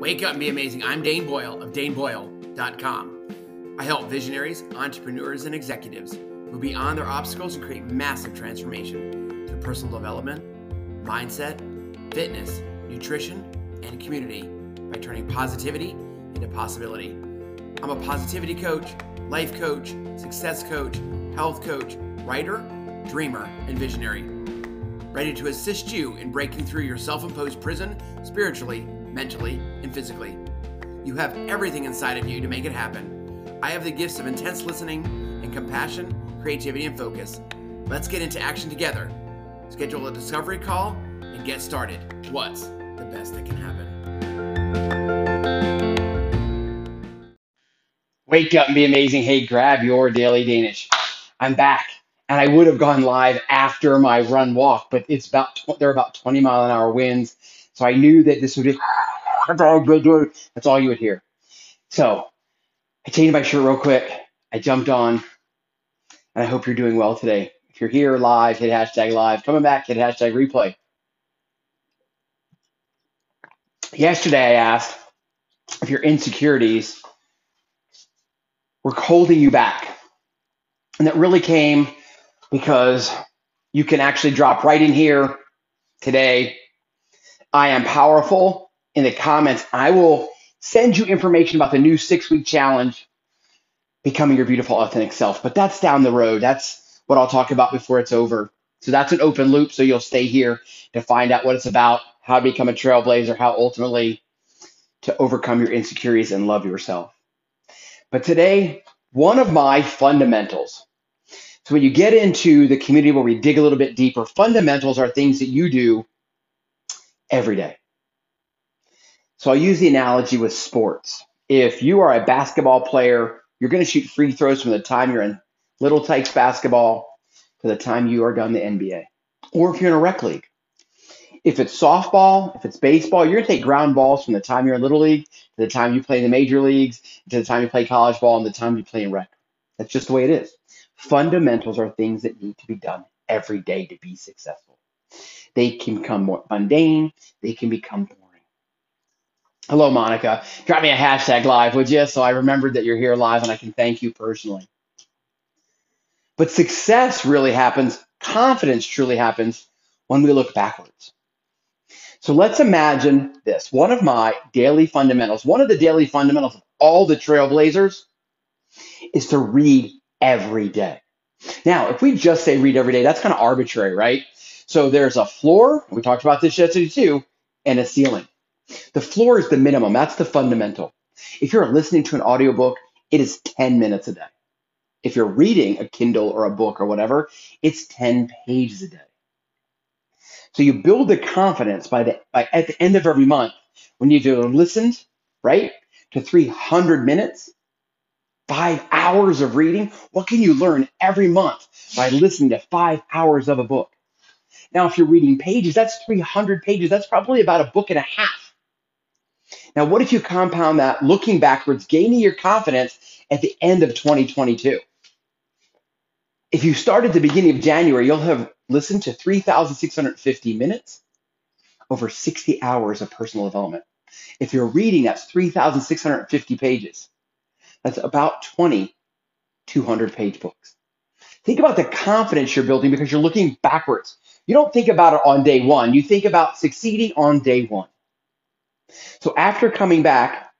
Wake up and be amazing. I'm Dane Boyle of DaneBoyle.com. I help visionaries, entrepreneurs, and executives move beyond their obstacles and create massive transformation through personal development, mindset, fitness, nutrition, and community by turning positivity into possibility. I'm a positivity coach, life coach, success coach, health coach, writer, dreamer, and visionary. Ready to assist you in breaking through your self imposed prison spiritually, mentally, and physically. You have everything inside of you to make it happen. I have the gifts of intense listening and compassion, creativity, and focus. Let's get into action together. Schedule a discovery call and get started. What's the best that can happen? Wake up and be amazing. Hey, grab your daily Danish. I'm back. And I would have gone live after my run walk, but it's about they're about 20 mile an hour winds. So I knew that this would be that's all you would hear. So I changed my shirt real quick. I jumped on, and I hope you're doing well today. If you're here live, hit hashtag live. Coming back, hit hashtag replay. Yesterday I asked if your insecurities were holding you back. And that really came because you can actually drop right in here today. I am powerful. In the comments, I will send you information about the new six week challenge, becoming your beautiful, authentic self. But that's down the road. That's what I'll talk about before it's over. So that's an open loop. So you'll stay here to find out what it's about, how to become a trailblazer, how ultimately to overcome your insecurities and love yourself. But today, one of my fundamentals so when you get into the community where we dig a little bit deeper, fundamentals are things that you do every day. So I'll use the analogy with sports. If you are a basketball player, you're going to shoot free throws from the time you're in Little Tykes basketball to the time you are done the NBA. Or if you're in a rec league. If it's softball, if it's baseball, you're going to take ground balls from the time you're in Little League to the time you play in the major leagues, to the time you play college ball, and the time you play in rec. That's just the way it is. Fundamentals are things that need to be done every day to be successful. They can become more mundane, they can become boring. Hello, Monica. Drop me a hashtag live, would you? So I remembered that you're here live and I can thank you personally. But success really happens, confidence truly happens when we look backwards. So let's imagine this. One of my daily fundamentals, one of the daily fundamentals of all the trailblazers is to read every day. Now, if we just say read every day, that's kind of arbitrary, right? So there's a floor, we talked about this yesterday too, and a ceiling. The floor is the minimum, that's the fundamental. If you're listening to an audiobook, it is 10 minutes a day. If you're reading a Kindle or a book or whatever, it's 10 pages a day. So you build the confidence by the by at the end of every month when you've listened, right, to 300 minutes five hours of reading? What can you learn every month by listening to five hours of a book? Now, if you're reading pages, that's 300 pages. That's probably about a book and a half. Now, what if you compound that looking backwards, gaining your confidence at the end of 2022? If you start at the beginning of January, you'll have listened to 3,650 minutes over 60 hours of personal development. If you're reading, that's 3,650 pages. That's about 20 200 page books. Think about the confidence you're building because you're looking backwards. You don't think about it on day one, you think about succeeding on day one. So after coming back,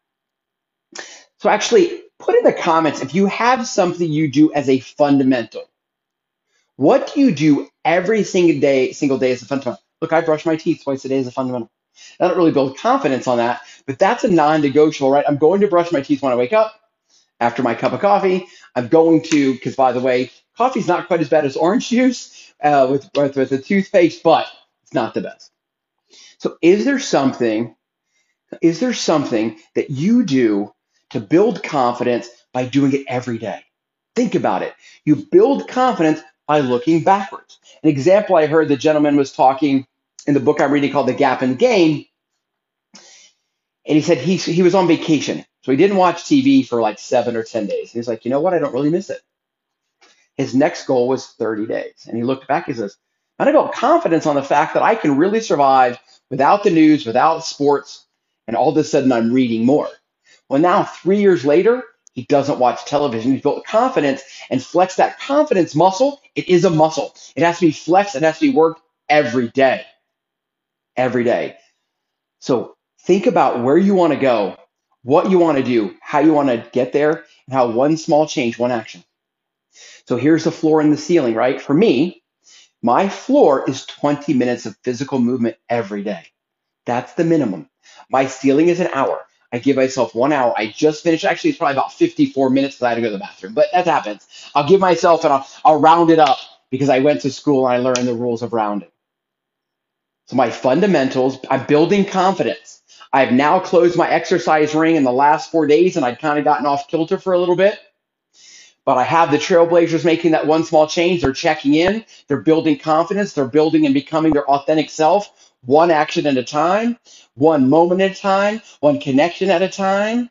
so actually put in the comments if you have something you do as a fundamental. What do you do every single day, single day as a fundamental? Look, I brush my teeth twice a day as a fundamental. I don't really build confidence on that, but that's a non-negotiable, right? I'm going to brush my teeth when I wake up after my cup of coffee. I'm going to, because by the way, coffee's not quite as bad as orange juice uh, with, with, with a toothpaste, but it's not the best. So is there something, is there something that you do to build confidence by doing it every day? Think about it. You build confidence by looking backwards. An example I heard the gentleman was talking in the book I'm reading called The Gap and the Gain. And he said he, he was on vacation so he didn't watch TV for like seven or 10 days. He's like, you know what? I don't really miss it. His next goal was 30 days. And he looked back, he says, I built confidence on the fact that I can really survive without the news, without sports, And all of a sudden, I'm reading more. Well, now, three years later, he doesn't watch television. He's built confidence and flexed that confidence muscle. It is a muscle. It has to be flexed. It has to be worked every day. Every day. So think about where you want to go, what you want to do, how you want to get there, and how one small change, one action. So here's the floor and the ceiling, right? For me, my floor is 20 minutes of physical movement every day. That's the minimum. My ceiling is an hour. I give myself one hour. I just finished. Actually, it's probably about 54 minutes because I had to go to the bathroom, but that happens. I'll give myself and I'll, I'll round it up because I went to school and I learned the rules of rounding. So my fundamentals, I'm building confidence. I've now closed my exercise ring in the last four days and I'd kind of gotten off kilter for a little bit. But I have the trailblazers making that one small change. They're checking in. They're building confidence. They're building and becoming their authentic self, one action at a time, one moment at a time, one connection at a time.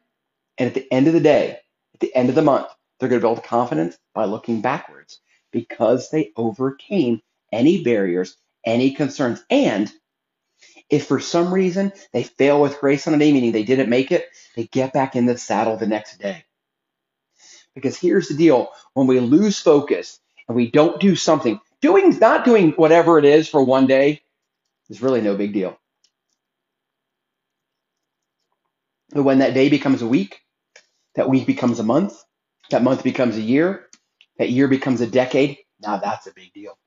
And at the end of the day, at the end of the month, they're going to build confidence by looking backwards because they overcame any barriers, any concerns. And if for some reason they fail with grace on a day, meaning they didn't make it, they get back in the saddle the next day. Because here's the deal when we lose focus and we don't do something, doing not doing whatever it is for one day is really no big deal. But when that day becomes a week, that week becomes a month, that month becomes a year, that year becomes a decade, now that's a big deal.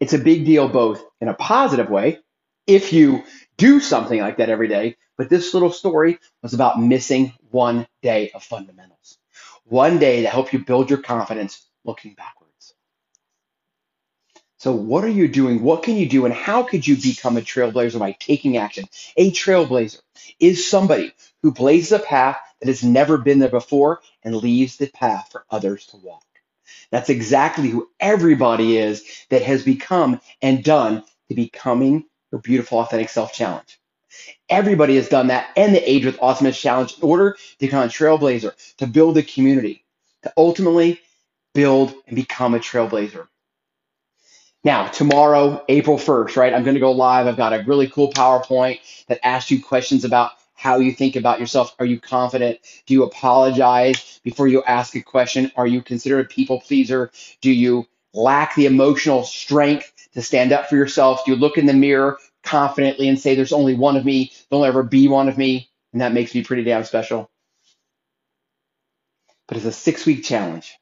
It's a big deal both in a positive way, if you do something like that every day, but this little story was about missing one day of fundamentals one day to help you build your confidence looking backwards. So, what are you doing? What can you do? And how could you become a trailblazer by taking action? A trailblazer is somebody who blazes a path that has never been there before and leaves the path for others to walk. That's exactly who everybody is that has become and done the becoming your beautiful, authentic self challenge. Everybody has done that and the Age with Awesomeness Challenge in order to become a trailblazer, to build a community, to ultimately build and become a trailblazer. Now, tomorrow, April 1st, right, I'm going to go live. I've got a really cool PowerPoint that asks you questions about how you think about yourself. Are you confident? Do you apologize before you ask a question? Are you considered a people pleaser? Do you lack the emotional strength to stand up for yourself? Do you look in the mirror confidently and say there's only one of me, there'll ever be one of me, and that makes me pretty damn special. But it's a six week challenge.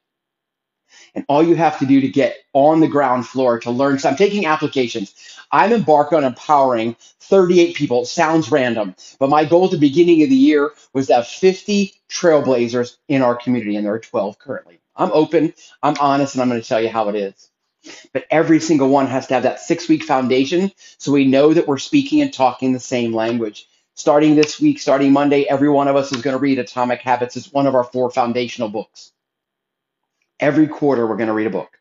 And all you have to do to get on the ground floor to learn, so I'm taking applications. I'm embarked on empowering 38 people. It sounds random, but my goal at the beginning of the year was to have 50 trailblazers in our community, and there are 12 currently. I'm open, I'm honest, and I'm going to tell you how it is. But every single one has to have that six week foundation so we know that we're speaking and talking the same language. Starting this week, starting Monday, every one of us is going to read Atomic Habits. It's one of our four foundational books. Every quarter, we're going to read a book.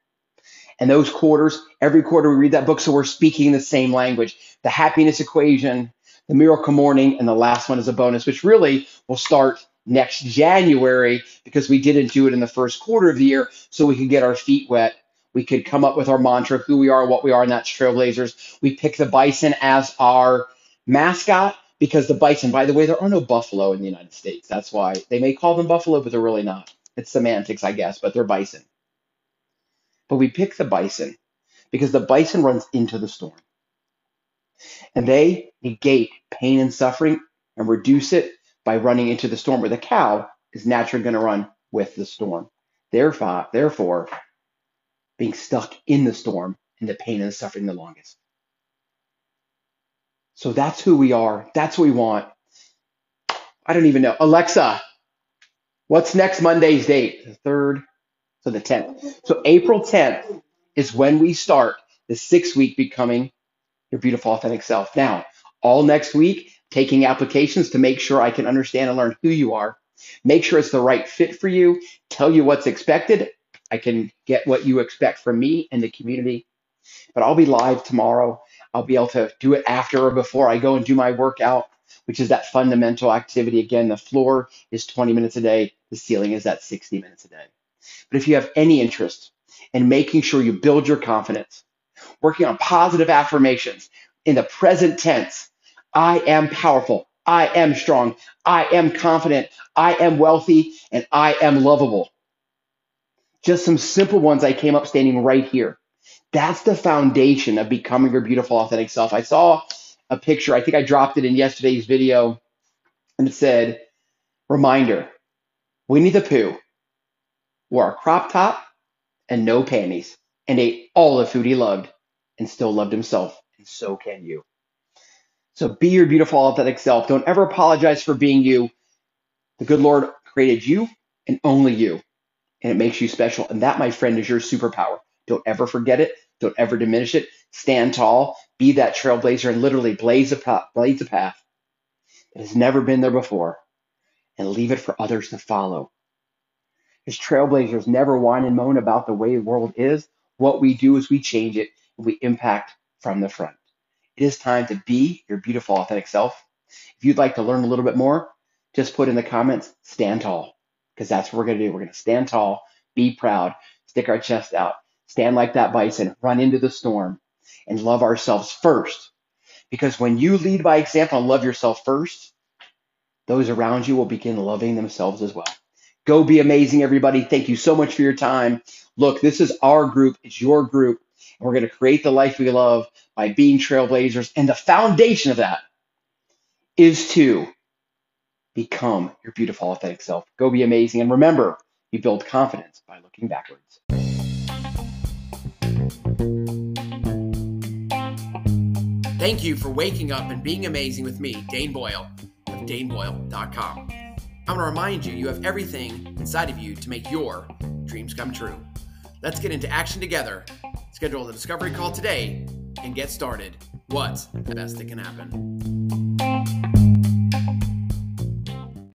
And those quarters, every quarter we read that book, so we're speaking the same language. The happiness equation, the miracle morning, and the last one is a bonus, which really will start next January because we didn't do it in the first quarter of the year, so we could get our feet wet we could come up with our mantra, who we are, what we are, and that's Trailblazers. We pick the bison as our mascot because the bison, by the way, there are no buffalo in the United States. That's why they may call them buffalo, but they're really not. It's semantics, I guess, but they're bison. But we pick the bison because the bison runs into the storm. And they negate pain and suffering and reduce it by running into the storm, where the cow is naturally going to run with the storm. Therefore, therefore, being stuck in the storm and the pain and the suffering the longest. So that's who we are. That's what we want. I don't even know. Alexa, what's next Monday's date? The third, so the 10th. So April 10th is when we start the six week becoming your beautiful authentic self. Now, all next week, taking applications to make sure I can understand and learn who you are, make sure it's the right fit for you, tell you what's expected, I can get what you expect from me and the community. But I'll be live tomorrow. I'll be able to do it after or before I go and do my workout, which is that fundamental activity. Again, the floor is 20 minutes a day, the ceiling is at 60 minutes a day. But if you have any interest in making sure you build your confidence, working on positive affirmations in the present tense, I am powerful. I am strong. I am confident. I am wealthy and I am lovable. Just some simple ones I came up standing right here. That's the foundation of becoming your beautiful, authentic self. I saw a picture, I think I dropped it in yesterday's video, and it said, Reminder Winnie the Pooh wore a crop top and no panties and ate all the food he loved and still loved himself, and so can you. So be your beautiful, authentic self. Don't ever apologize for being you. The good Lord created you and only you, and it makes you special. And that, my friend, is your superpower. Don't ever forget it. Don't ever diminish it. Stand tall. Be that trailblazer and literally blaze a path, blaze a path that has never been there before, and leave it for others to follow. As trailblazers, never whine and moan about the way the world is. What we do is we change it and we impact from the front. It is time to be your beautiful, authentic self. If you'd like to learn a little bit more, just put in the comments, stand tall, because that's what we're going to do. We're going to stand tall, be proud, stick our chest out, stand like that bison, run into the storm, and love ourselves first. Because when you lead by example and love yourself first, those around you will begin loving themselves as well. Go be amazing, everybody. Thank you so much for your time. Look, this is our group, it's your group. And we're going to create the life we love by being trailblazers. And the foundation of that is to become your beautiful, authentic self. Go be amazing. And remember, you build confidence by looking backwards. Thank you for waking up and being amazing with me, Dane Boyle of DaneBoyle.com. I want to remind you, you have everything inside of you to make your dreams come true. Let's get into action together. Schedule the discovery call today and get started. What's the best that can happen?